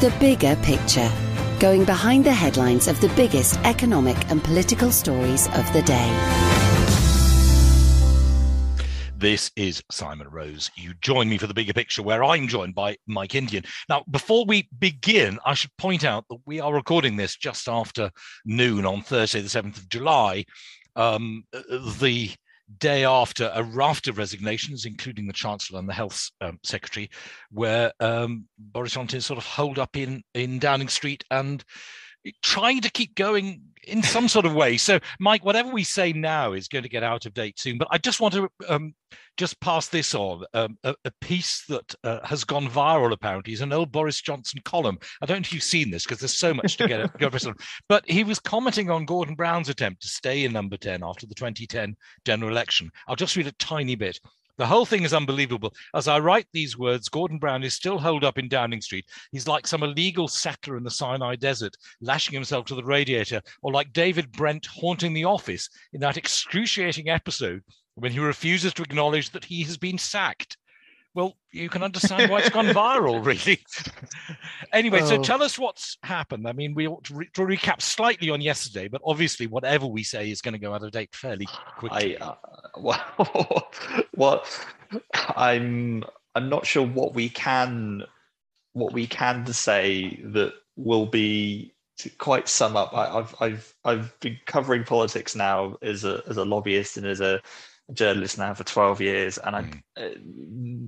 The bigger picture. Going behind the headlines of the biggest economic and political stories of the day. This is Simon Rose. You join me for the bigger picture, where I'm joined by Mike Indian. Now, before we begin, I should point out that we are recording this just after noon on Thursday, the 7th of July, um, the day after a raft of resignations, including the Chancellor and the Health um, Secretary, where um, Boris Johnson sort of holed up in, in Downing Street and trying to keep going in some sort of way. So, Mike, whatever we say now is going to get out of date soon. But I just want to um, just pass this on. Um, a, a, piece that uh, has gone viral apparently is an old Boris Johnson column. I don't know if you've seen this because there's so much to get go. But he was commenting on Gordon Brown's attempt to stay in number 10 after the 2010 general election. I'll just read a tiny bit. The whole thing is unbelievable. As I write these words, Gordon Brown is still holed up in Downing Street. He's like some illegal settler in the Sinai desert, lashing himself to the radiator, or like David Brent haunting the office in that excruciating episode when he refuses to acknowledge that he has been sacked well, you can understand why it's gone viral, really. anyway, oh. so tell us what's happened. I mean, we ought to, re- to, recap slightly on yesterday, but obviously, whatever we say is going to go out of date fairly quickly. I, well, well, I'm I'm not sure what we can what we can say that will be to quite sum up. I, I've I've I've been covering politics now as a as a lobbyist and as a journalist now for 12 years and I, mm. uh,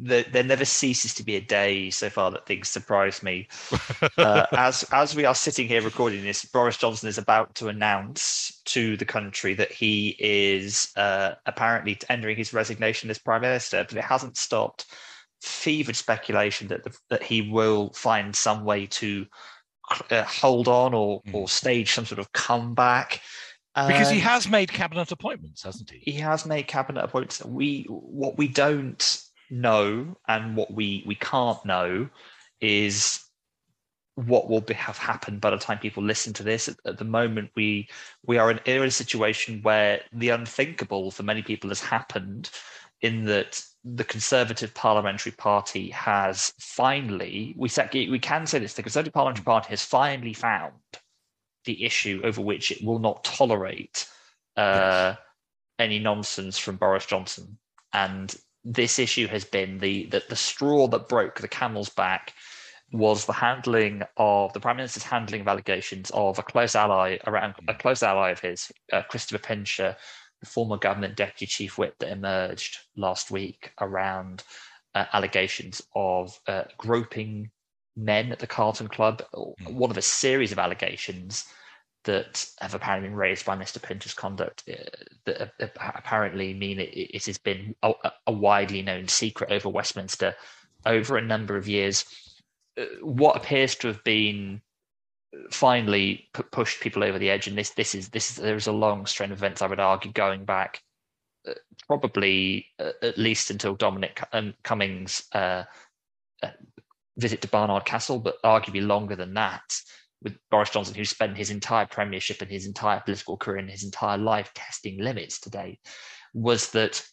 there, there, never ceases to be a day so far that things surprise me uh, as as we are sitting here recording this boris johnson is about to announce to the country that he is uh, apparently tendering his resignation as prime minister but it hasn't stopped fevered speculation that the, that he will find some way to uh, hold on or mm. or stage some sort of comeback because he um, has made cabinet appointments, hasn't he? He has made cabinet appointments. We what we don't know and what we we can't know is what will be, have happened by the time people listen to this. At, at the moment, we we are in, in a situation where the unthinkable for many people has happened, in that the Conservative Parliamentary Party has finally we we can say this: the Conservative Parliamentary Party has finally found the issue over which it will not tolerate uh, yes. any nonsense from Boris Johnson. And this issue has been the, the the straw that broke the camel's back was the handling of the prime minister's handling of allegations of a close ally around a close ally of his, uh, Christopher Pincher, the former government deputy chief whip that emerged last week around uh, allegations of uh, groping men at the Carlton Club, mm. one of a series of allegations that have apparently been raised by Mr. Pincher's conduct uh, that uh, apparently mean it, it has been a, a, widely known secret over Westminster over a number of years. Uh, what appears to have been finally p- pushed people over the edge, and this this is this is there is a long string of events I would argue going back uh, probably uh, at least until Dominic Cummings' uh, visit to Barnard Castle, but arguably longer than that with Boris Johnson, who spent his entire premiership and his entire political career and his entire life testing limits today, was that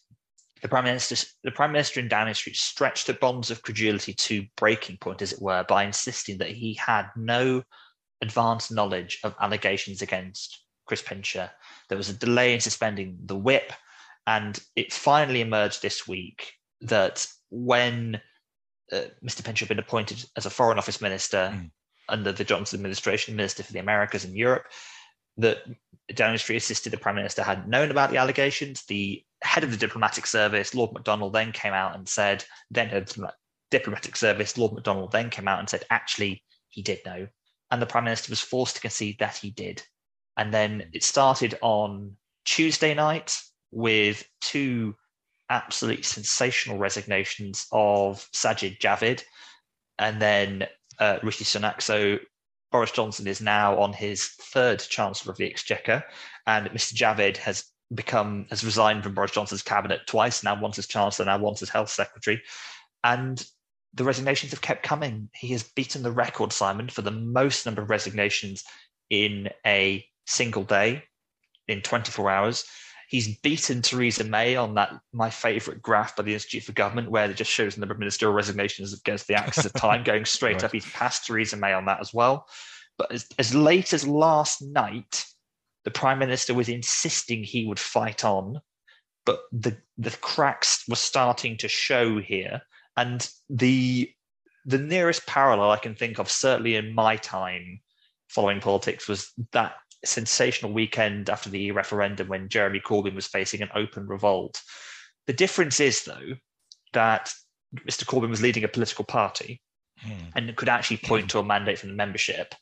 the prime minister, the prime minister in Downing Street, stretched the bonds of credulity to breaking point, as it were, by insisting that he had no advanced knowledge of allegations against Chris Pincher. There was a delay in suspending the whip, and it finally emerged this week that when uh, Mr. Pincher had been appointed as a Foreign Office Minister mm under the Johnson administration, Minister for the Americas and Europe, that Downing Street assisted the Prime Minister hadn't known about the allegations. The head of the diplomatic service, Lord McDonald, then came out and said, then head of the diplomatic service, Lord McDonald, then came out and said, actually, he did know. And the Prime Minister was forced to concede that he did. And then it started on Tuesday night with two absolutely sensational resignations of Sajid Javid. And then uh, Rishi Sunak. So Boris Johnson is now on his third Chancellor of the Exchequer, and Mr. Javid has become has resigned from Boris Johnson's cabinet twice. Now once as Chancellor, now once as Health Secretary, and the resignations have kept coming. He has beaten the record, Simon, for the most number of resignations in a single day, in 24 hours. He's beaten Theresa May on that my favourite graph by the Institute for Government, where it just shows the number of ministerial resignations against the axis of time going straight right. up. He's passed Theresa May on that as well. But as, as late as last night, the Prime Minister was insisting he would fight on, but the the cracks were starting to show here. And the the nearest parallel I can think of, certainly in my time following politics, was that sensational weekend after the referendum when Jeremy Corbyn was facing an open revolt. The difference is, though, that Mr. Corbyn was leading a political party hmm. and could actually point to a mandate from the membership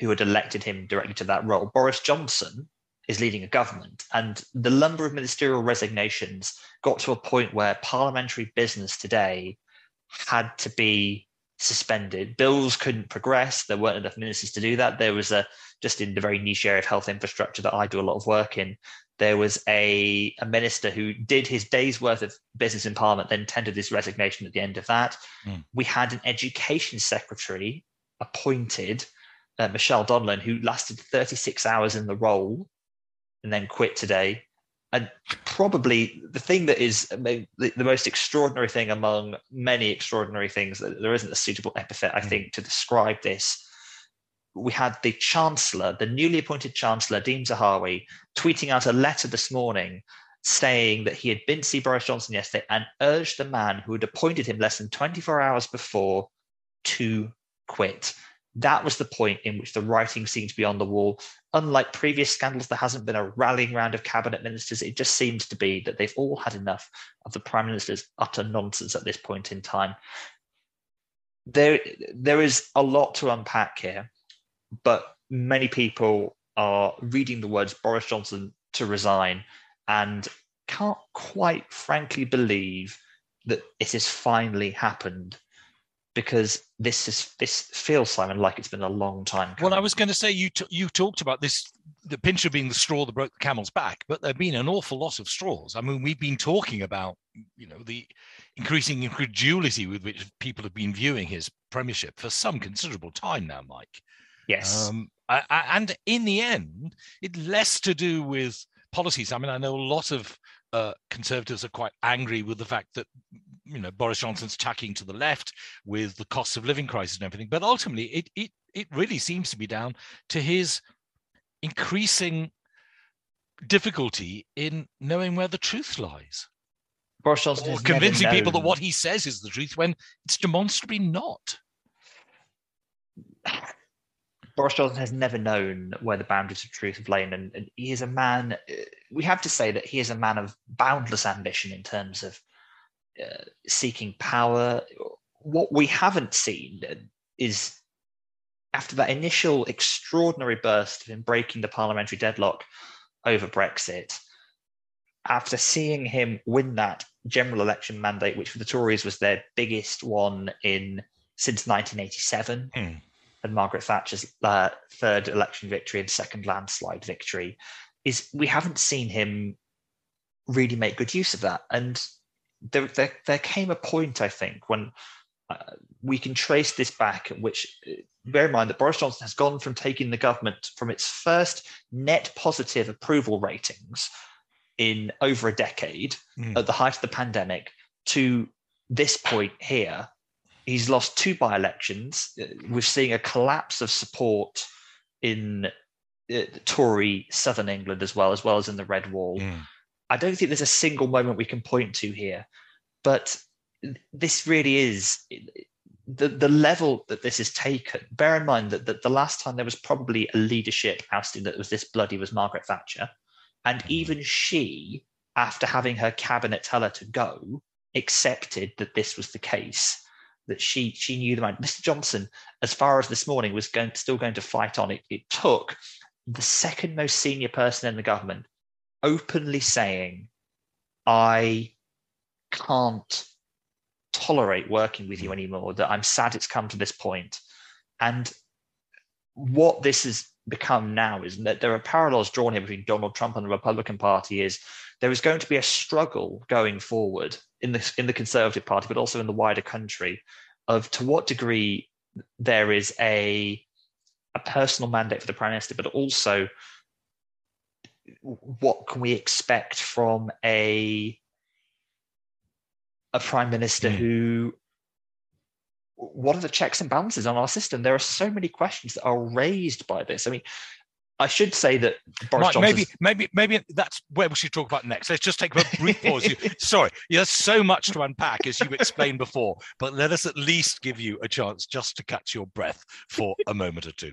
who had elected him directly to that role. Boris Johnson is leading a government, and the number of ministerial resignations got to a point where parliamentary business today had to be suspended. Bills couldn't progress. There weren't enough ministers to do that. There was a just in the very niche area of health infrastructure that I do a lot of work in. There was a, a minister who did his day's worth of business in Parliament, then tendered his resignation at the end of that. Mm. We had an education secretary appointed, uh, Michelle Donelan, who lasted 36 hours in the role and then quit today and probably the thing that is the, the, most extraordinary thing among many extraordinary things that there isn't a suitable epithet i hmm. think to describe this we had the chancellor the newly appointed chancellor Nadhim Zahawi tweeting out a letter this morning saying that he had been to see boris johnson yesterday and urged the man who had appointed him less than 24 hours before to quit that was the point in which the writing seemed to be on the wall. Unlike previous scandals, there hasn't been a rallying round of cabinet ministers. It just seems to be that they've all had enough of the prime minister's utter nonsense at this point in time. There, there is a lot to unpack here, but many people are reading the words Boris Johnson to resign and can't quite frankly believe that it has finally happened because this is this feels Simon like it's been a long time. Coming. Well, I was going to say you t- you talked about this the pincher being the straw that broke the camel's back, but there've been an awful lot of straws. I mean, we've been talking about you know the increasing incredulity with which people have been viewing his premiership for some considerable time now, Mike. Yes. Um, I, I, and in the end, it's less to do with policies. I mean, I know a lot of uh, conservatives are quite angry with the fact that you know Boris Johnson's tacking to the left with the cost of living crisis and everything. But ultimately, it it it really seems to be down to his increasing difficulty in knowing where the truth lies. Boris Johnson or convincing people that what he says is the truth when it's demonstrably not. Boris Johnson has never known where the boundaries of truth have lain, and, and, he is a man. Uh, we have to say that he is a man of boundless ambition in terms of uh, seeking power. What we haven't seen is after that initial extraordinary burst of him breaking the parliamentary deadlock over Brexit, after seeing him win that general election mandate, which for the Tories was their biggest one in since 1987, mm. and Margaret Thatcher's uh, third election victory and second landslide victory, is we haven't seen him really make good use of that. And there, there, there came a point, I think, when uh, we can trace this back, which uh, bear in mind that Boris Johnson has gone from taking the government from its first net positive approval ratings in over a decade mm. at the height of the pandemic to this point here. He's lost two by elections. Uh, we're seeing a collapse of support in uh, Tory southern England as well, as well as in the Red Wall. Mm. I don't think there's a single moment we can point to here, but this really is the the level that this is taken. Bear in mind that, that the last time there was probably a leadership ousting that was this bloody was Margaret Thatcher, and mm. even she, after having her cabinet tell her to go, accepted that this was the case. That she she knew the man. Mr. Johnson, as far as this morning, was going still going to fight on. It, it took the second most senior person in the government openly saying, I can't tolerate working with you mm. anymore, that I'm sad it's come to this point, And what this has become now is that there are parallels drawn here between Donald Trump and the Republican Party. Is there is going to be a struggle going forward in the in the Conservative Party, but also in the wider country, of to what degree there is a a personal mandate for the prime minister, but also what can we expect from a a prime minister mm. who what are the checks and balances on our system? There are so many questions that are raised by this. I mean, I should say that Boris right, maybe, maybe, maybe that's where we should talk about next. Let's just take a brief pause. You, sorry, there's so much to unpack as you explained before, but let us at least give you a chance just to catch your breath for a moment or two.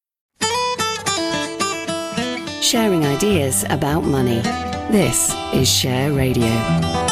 sharing ideas about money. This is Share Radio.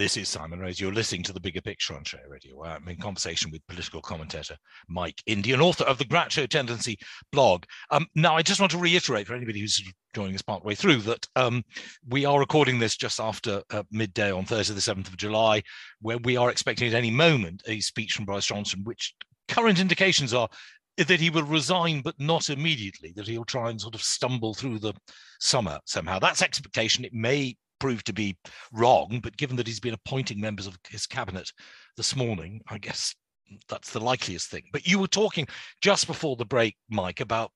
This is Simon Rose. You're listening to the bigger picture on Share Radio, where I'm in conversation with political commentator Mike Indian, author of the Groucho Tendency blog. Um, now, I just want to reiterate for anybody who's joining us partway through that um, we are recording this just after uh, midday on Thursday, the 7th of July, where we are expecting at any moment a speech from Boris Johnson, which current indications are that he will resign, but not immediately, that he'll try and sort of stumble through the summer somehow. That's expectation. It may prove to be wrong, but given that he's been appointing members of his cabinet this morning, I guess that's the likeliest thing. But you were talking just before the break, Mike, about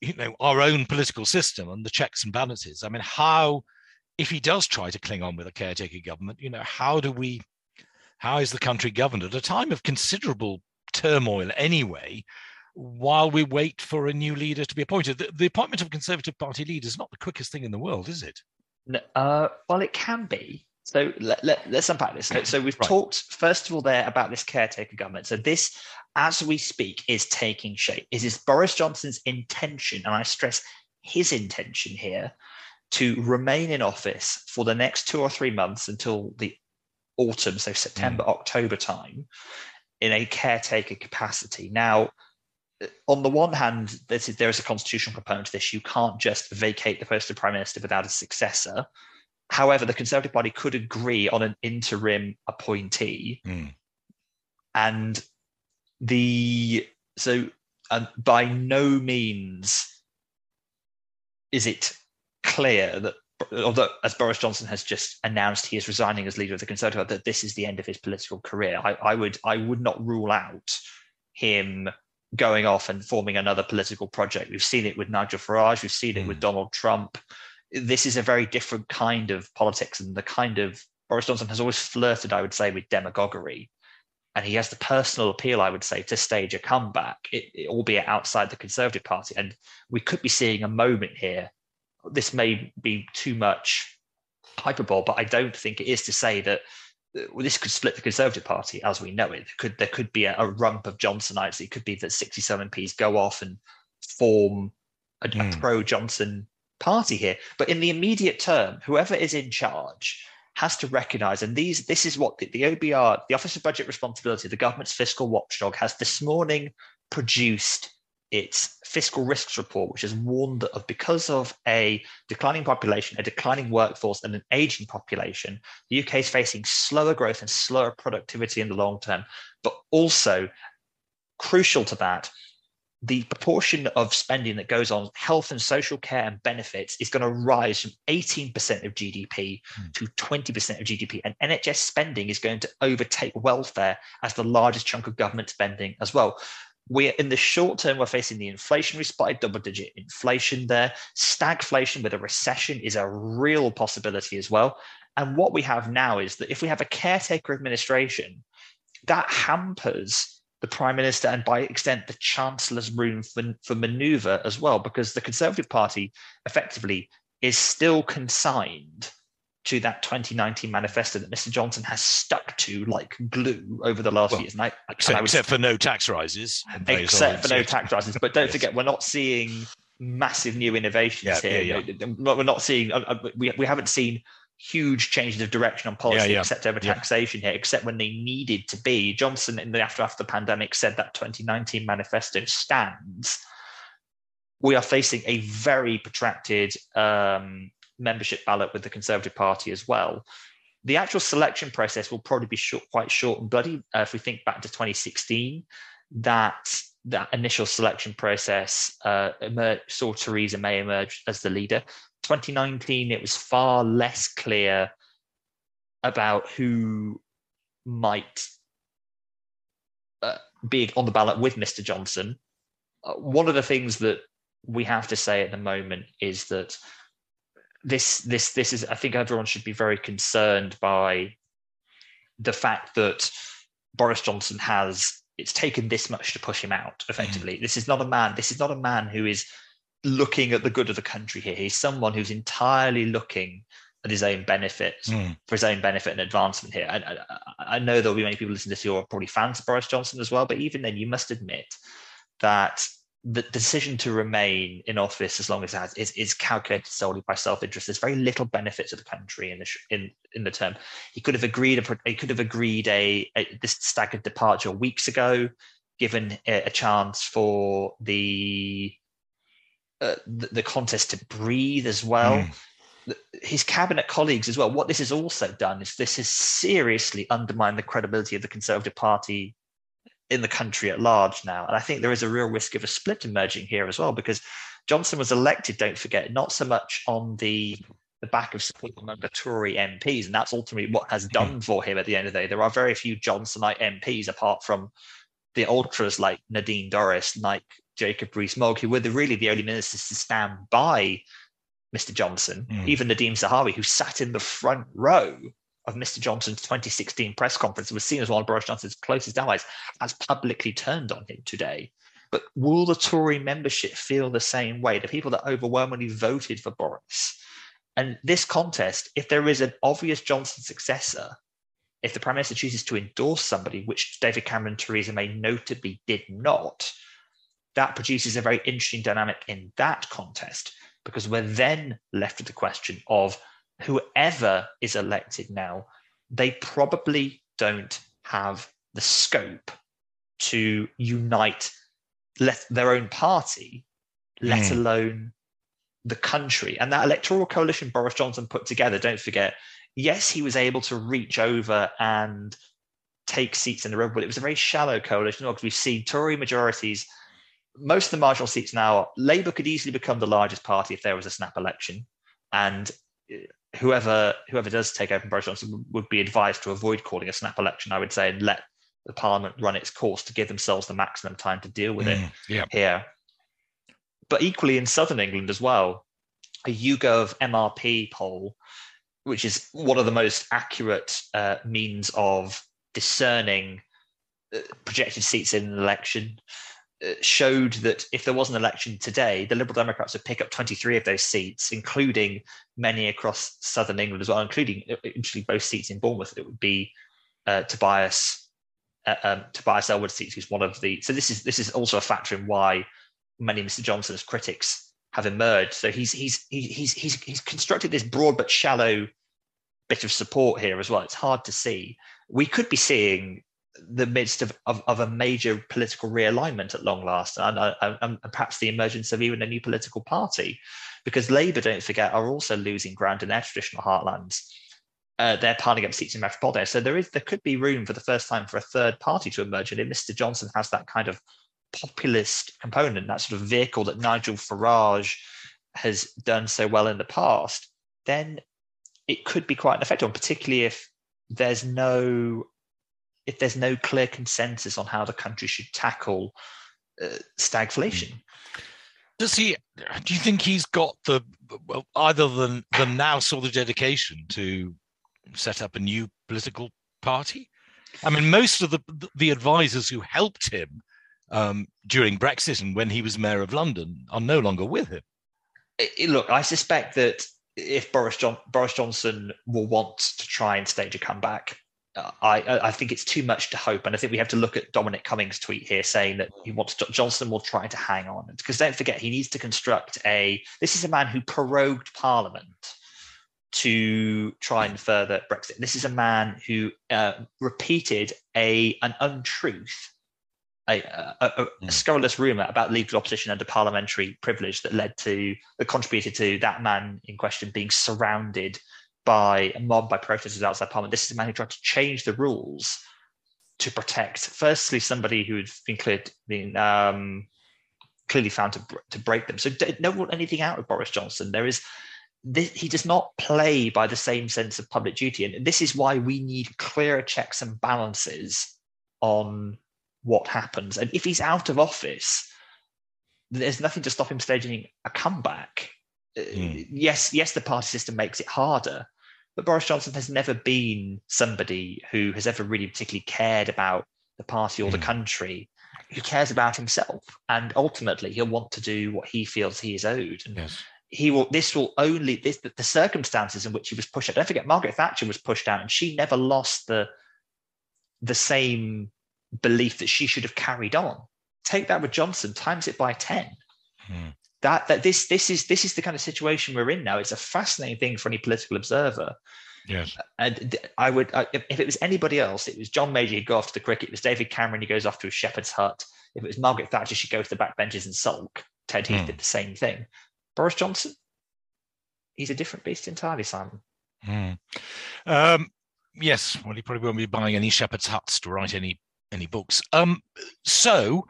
you know our own political system and the checks and balances. I mean, how if he does try to cling on with a caretaker government, you know, how do we how is the country governed at a time of considerable turmoil anyway? While we wait for a new leader to be appointed, the, the appointment of a Conservative Party leader is not the quickest thing in the world, is it? Uh, well, it can be. So let, let, us unpack this. So, so we've right. talked, first of all, there about this caretaker government. So this, as we speak, is taking shape. Is this Boris Johnson's intention, and I stress his intention here, to remain in office for the next two or three months until the autumn, so September, mm. October time, in a caretaker capacity. Now, on the one hand, is, there is a constitutional component to this. You can't just vacate the post of prime minister without a successor. However, the Conservative Party could agree on an interim appointee, mm. and the so and by no means is it clear that although as Boris Johnson has just announced he is resigning as leader of the Conservative Party, that this is the end of his political career. I, I would I would not rule out him going off and forming another political project. We've seen it with Nigel Farage, we've seen it mm. with. Donald Trump. This is a very different kind of politics and the kind of Boris Johnson has always flirted, I would say, with demagoguery. And he has the personal appeal, I would say, to stage a comeback, it, it, albeit outside the Conservative Party. And we could be seeing a moment here. This may be too much hyperbole, but I don't think it is to say that this could split the Conservative Party as we know it. Could there could be a, a rump of Johnsonites? It could be that 67 MPs go off and form a, mm. a hmm. pro Johnson party here. But in the immediate term, whoever is in charge has to recognise, and these this is what the, the OBR, the Office of Budget Responsibility, the government's fiscal watchdog, has this morning produced its fiscal risks report, which has warned that of because of a declining population, a declining workforce, and an aging population, the UK is facing slower growth and slower productivity in the long term. But also, crucial to that, the proportion of spending that goes on health and social care and benefits is going to rise from 18% of GDP mm. to 20% of GDP. And NHS spending is going to overtake welfare as the largest chunk of government spending as well we're in the short term, we're facing the inflationary spike, double digit inflation there. Stagflation with a recession is a real possibility as well. And what we have now is that if we have a caretaker administration, that hampers the prime minister and by extent the chancellor's room for, for maneuver as well, because the Conservative Party effectively is still consigned to that 2019 manifesto that Mr. Johnson has stuck to like glue over the last well, years. And I, except, I would, except, for no tax rises. Except for no tax rises. But don't yes. forget, we're not seeing massive new innovations yeah, here. Yeah, yeah. We're not seeing, uh, uh, we, we haven't seen huge changes of direction on policy except over taxation here, except when they needed to be. Johnson, in the aftermath of the pandemic, said that 2019 manifesto stands. We are facing a very protracted um, membership ballot with the Conservative Party as well. The actual selection process will probably be short, quite short and bloody. Uh, if we think back to 2016, that that initial selection process uh, emerged, saw Theresa May emerge as the leader. 2019, it was far less clear about who might uh, be on the ballot with Mr. Johnson. Uh, one of the things that we have to say at the moment is that this this this is I think everyone should be very concerned by the fact that Boris Johnson has it's taken this much to push him out effectively. Mm. This is not a man, this is not a man who is looking at the good of the country here. He's someone who's entirely looking at his own benefits mm. for his own benefit and advancement here. I, I, I, know there'll be many people listening to this who are probably fans of Boris Johnson as well, but even then, you must admit that the decision to remain in office as long as it has is, is calculated solely by self-interest. There's very little benefit to the country in the in in the term. He could have agreed a he could have agreed a, a this staggered departure weeks ago, given a, a chance for the, uh, the, the contest to breathe as well. Mm his cabinet colleagues as well. What this has also done is this has seriously undermined the credibility of the Conservative Party in the country at large now. And I think there is a real risk of a split emerging here as well, because Johnson was elected, don't forget, not so much on the the back of support among the Tory MPs, and that's ultimately what has done for him at the end of the day. There are very few Johnsonite MPs apart from the ultras like Nadine Dorries, like Jacob Rees-Mogg, who were the, really the only ministers to stand by Mr. Johnson. Mm. Even Nadhim Zahawi, who sat in the front row of Mr. Johnson's 2016 press conference was seen as one of Boris Johnson's closest allies, has publicly turned on him today. But will the Tory membership feel the same way? The people that overwhelmingly voted for Boris. And this contest, if there is an obvious Johnson successor, if the Prime Minister chooses to endorse somebody, which David Cameron and Theresa May notably did not, that produces a very interesting dynamic in that contest because we're then left with the question of whoever is elected now, they probably don't have the scope to unite let their own party, let mm. alone the country. And that electoral coalition Boris Johnson put together, don't forget, yes, he was able to reach over and take seats in the room, but it was a very shallow coalition because we've seen Tory majorities. Most of the marginal seats now, Labour could easily become the largest party if there was a snap election. And whoever whoever does take over Boris Johnson would be advised to avoid calling a snap election, I would say, and let the parliament run its course to give themselves the maximum time to deal with mm, it yeah. here. But equally in southern England as well, a YouGov MRP poll, which is one of the most accurate uh, means of discerning uh, projected seats in an election, showed that if there was an election today, the Liberal Democrats would pick up 23 of those seats, including many across southern England as well, including actually both seats in Bournemouth. It would be uh, Tobias uh, um, Tobias Ellwood seats, who's one of the. So this is this is also a factor in why many Mr. Johnson's critics have emerged. So he's he's he's he's he's constructed this broad but shallow bit of support here as well. It's hard to see. We could be seeing the midst of, of, of, a major political realignment at long last, and, and, and, perhaps the emergence of even a new political party, because Labour, don't forget, are also losing ground in their traditional heartlands. Uh, they're piling up seats in Metropolitan, so there is there could be room for the first time for a third party to emerge. And if Mr. Johnson has that kind of populist component, that sort of vehicle that Nigel Farage has done so well in the past, then it could be quite an effective one, particularly if there's no if there's no clear consensus on how the country should tackle uh, stagflation. Does he? Do you think he's got the well, either the the now sort of dedication to set up a new political party? I mean, most of the the advisors who helped him um, during Brexit and when he was mayor of London are no longer with him. Look, I suspect that if Boris, John, Boris Johnson will want to try and stage a comeback. I, I think it's too much to hope, and I think we have to look at Dominic Cummings' tweet here saying that he wants Johnson will try to hang on because don't forget he needs to construct a. This is a man who prorogued Parliament to try and further Brexit. This is a man who uh, repeated a an untruth a, a, a, a scurrilous rumor about legal opposition under parliamentary privilege that led to that contributed to that man in question being surrounded by a mob by protesters outside parliament. This is a man who tried to change the rules to protect, firstly, somebody who had been cleared, been um, clearly found to, to break them. So no one anything out of Boris Johnson. There is this, he does not play by the same sense of public duty, and this is why we need clearer checks and balances on what happens. And if he's out of office, there's nothing to stop him staging a comeback. Mm. Yes, yes, the party system makes it harder, but Boris Johnson has never been somebody who has ever really particularly cared about the party or mm. the hmm. country. He cares about himself, and ultimately, he'll want to do what he feels he is owed. And yes. he will. This will only this the circumstances in which he was pushed out. Don't forget, Margaret Thatcher was pushed out, and she never lost the the same belief that she should have carried on. Take that with Johnson, times it by 10. Hmm. That, that this this is this is the kind of situation we're in now. It's a fascinating thing for any political observer. Yes. And I would, I, if it was anybody else, it was John Major, he'd go off to the cricket. It was David Cameron, he goes off to a shepherd's hut. If it was Margaret Thatcher, she'd go to the back benches and sulk. Ted Heath mm. did the same thing. Boris Johnson, he's a different beast entirely, Simon. Mm. Um, yes, well, he probably won't be buying any shepherd's huts to write any any books. Um, so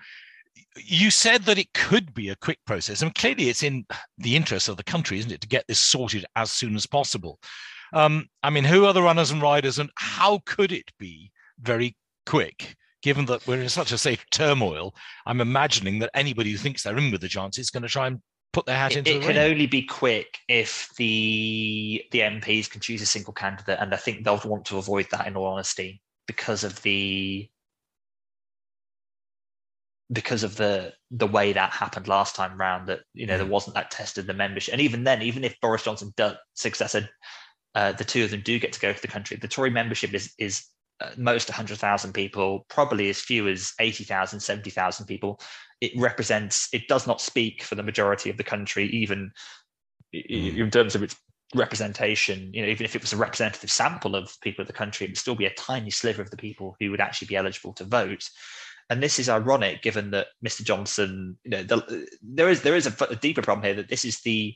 you said that it could be a quick process, and clearly it's in the interest of the country, isn't it, to get this sorted as soon as possible. Um, I mean, who are the runners and riders, and how could it be very quick? Given that we're in such a safe turmoil, I'm imagining that anybody who thinks they're in with the chance is going to try and put their hat it, into it the can only be quick if the the MPs can choose a single candidate, and I think they'll want to avoid that in all honesty because of the because of the the way that happened last time round that you know mm. there wasn't that test of the membership and even then even if boris johnson does successor uh, the two of them do get to go to the country the tory membership is is most 100,000 people probably as few as 80,000 70,000 people it represents it does not speak for the majority of the country even mm. in terms of its representation you know even if it was a representative sample of people of the country it would still be a tiny sliver of the people who would actually be eligible to vote and this is ironic, given that Mr. Johnson, you know, the, there is there is a, a deeper problem here that this is the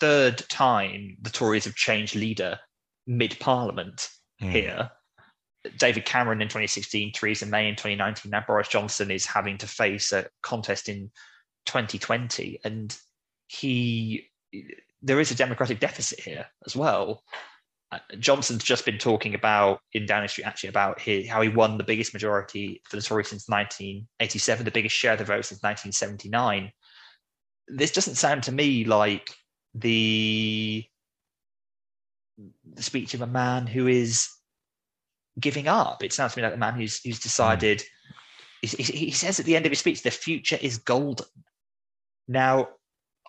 third time the Tories have changed leader mid Parliament mm. here. David Cameron in 2016, Theresa May in 2019. Now Boris Johnson is having to face a contest in 2020, and he there is a democratic deficit here as well. Uh, Johnson's just been talking about in Downing Street actually about his, how he won the biggest majority for the Tories since 1987, the biggest share of the vote since 1979. This doesn't sound to me like the the speech of a man who is giving up. It sounds to me like a man who's who's decided. He, he says at the end of his speech, "The future is golden." Now,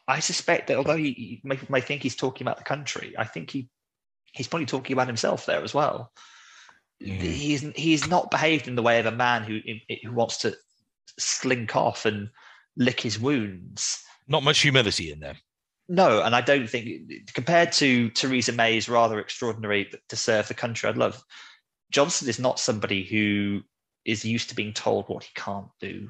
I suspect that although he, he may, may think he's talking about the country, I think he he's probably talking about himself there as well. Mm. He's he's not behaved in the way of a man who who wants to slink off and lick his wounds. Not much humility in there. No, and I don't think compared to Theresa May's rather extraordinary to serve the country, I'd love. Johnson is not somebody who is used to being told what he can't do,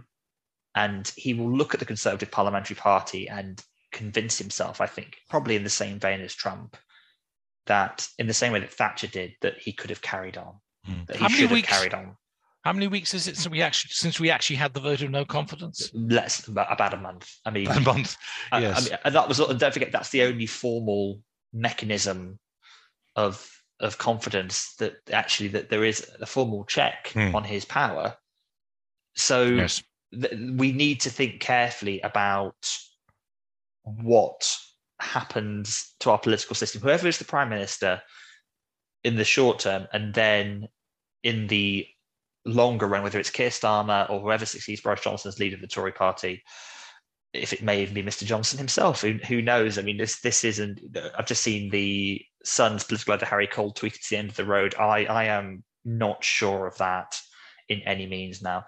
and he will look at the Conservative Parliamentary Party and convince himself. I think probably in the same vein as Trump that in the same way that Thatcher did, that he could have carried on. Mm. That he should have carried on. How many weeks is it since we actually since we actually had the vote of no confidence? Less about, about a month. I mean, a month. Yes. I, I mean, and that was. And don't forget, that's the only formal mechanism of of confidence that actually that there is a formal check mm. on his power. So yes. th- we need to think carefully about what happens to our political system, whoever is the prime minister in the short term, and then in the longer run, whether it's Keir Starmer or whoever succeeds Boris Johnson as leader of the Tory party, if it may even be Mr. Johnson himself. Who, who knows? I mean, this this isn't. I've just seen the Sun's political editor Harry Cole tweet at the end of the road. I I am not sure of that in any means now.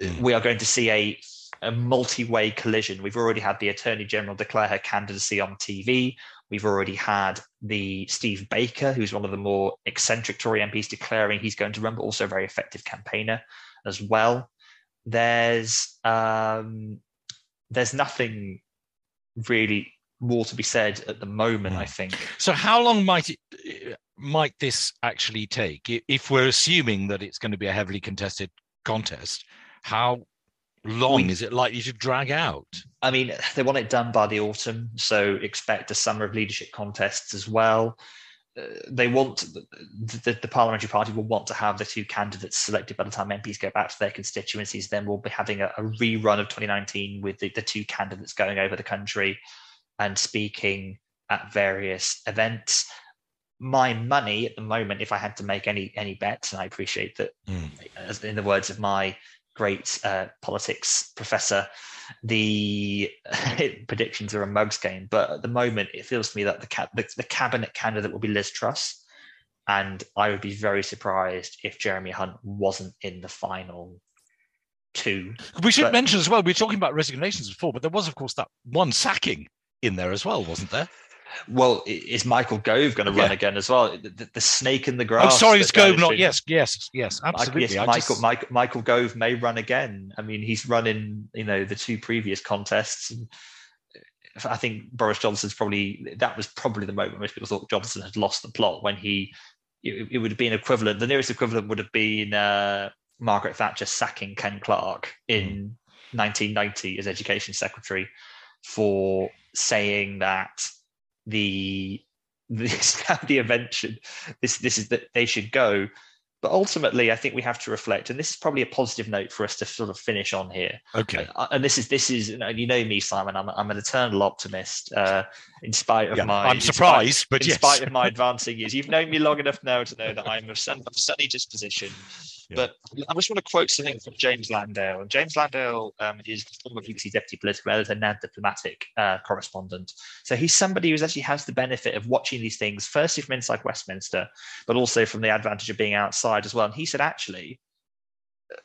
Mm. We are going to see a a multi-way collision. We've already had the Attorney General declare her candidacy on TV. We've already had the Steve Baker, who's one of the more eccentric Tory MPs, declaring he's going to run, but also a very effective campaigner as well. There's um, there's nothing really more to be said at the moment. I hmm. think. So, how long might it might this actually take? If we're assuming that it's going to be a heavily contested contest, how long we, is it likely to drag out? I mean, they want it done by the autumn, so expect a summer of leadership contests as well. Uh, they want the, the, parliamentary party will want to have the two candidates selected by the time MPs go back to their constituencies. Then we'll be having a, a rerun of 2019 with the, the two candidates going over the country and speaking at various events. My money at the moment, if I had to make any any bets, and I appreciate that, mm. as in the words of my great uh, politics professor, the predictions are a mugs game. But at the moment, it feels to me that the, ca- the, the cabinet candidate will be Liz Truss, and I would be very surprised if Jeremy Hunt wasn't in the final two. We should but, mention as well. We were talking about resignations before, but there was, of course, that one sacking in there as well, wasn't there? Well, is Michael Gove going to yeah. run again as well? The, the, snake in the grass. Oh, sorry, it's Gove, not yes, yes, yes, absolutely. Yes, Michael, just... Michael, Michael Gove may run again. I mean, he's running, you know, the two previous contests. I think Boris Johnson's probably that was probably the moment most people thought Johnson had lost the plot when he. It, it would have been equivalent. The nearest equivalent would have been uh, Margaret Thatcher sacking Ken Clarke in mm. 1990 as Education Secretary for saying that the this the event should this this is that they should go. But ultimately i think we have to reflect and this is probably a positive note for us to sort of finish on here. Okay. Uh, and this is this is you know me simon i'm, I'm an eternal optimist uh, in spite of yeah, my i'm surprised spite, but in yes. spite of my advancing years. You've known me long enough now to know that i'm of sunny disposition but I just want to quote something from James Landale. And James Landale um, is the former BBC deputy political editor, now diplomatic uh, correspondent. So he's somebody who actually has the benefit of watching these things, firstly from inside Westminster, but also from the advantage of being outside as well. And he said, actually,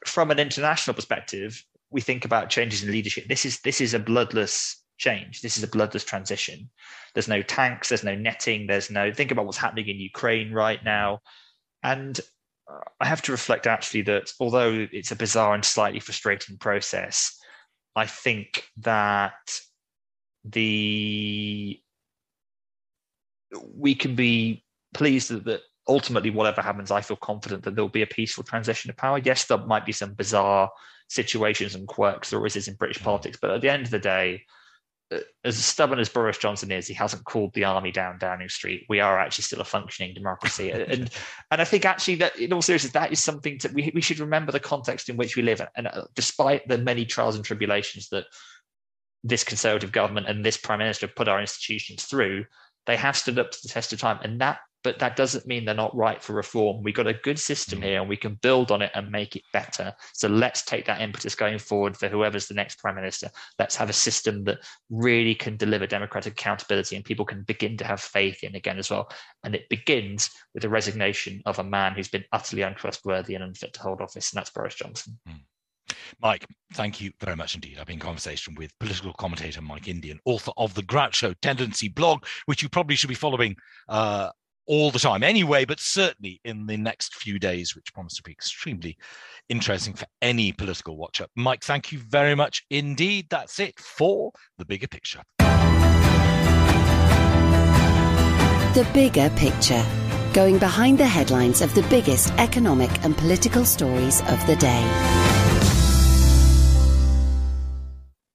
from an international perspective, we think about changes in leadership. This is this is a bloodless change. This is a bloodless transition. There's no tanks. There's no netting. There's no think about what's happening in Ukraine right now. And I have to reflect actually that although it's a bizarre and slightly frustrating process, I think that the we can be pleased that, that ultimately whatever happens, I feel confident that there'll be a peaceful transition of power. Yes, there might be some bizarre situations and quirks there always is in British politics, but at the end of the day, as stubborn as Boris Johnson is, he hasn't called the army down Downing Street. We are actually still a functioning democracy, and and I think actually that in all seriousness, that is something that we we should remember the context in which we live. And uh, despite the many trials and tribulations that this Conservative government and this Prime Minister have put our institutions through, they have stood up to the test of time, and that but that doesn't mean they're not right for reform. We've got a good system here and we can build on it and make it better. So let's take that impetus going forward for whoever's the next prime minister. Let's have a system that really can deliver democratic accountability and people can begin to have faith in again as well. And it begins with the resignation of a man who's been utterly untrustworthy and unfit to hold office, and that's Boris Johnson. Mm. Mike, thank you very much indeed. I've been in conversation with political commentator Mike Indian, author of the Groucho Tendency blog, which you probably should be following uh, all the time anyway, but certainly in the next few days, which promise to be extremely interesting for any political watcher. Mike, thank you very much indeed. That's it for the bigger picture. The bigger picture. Going behind the headlines of the biggest economic and political stories of the day.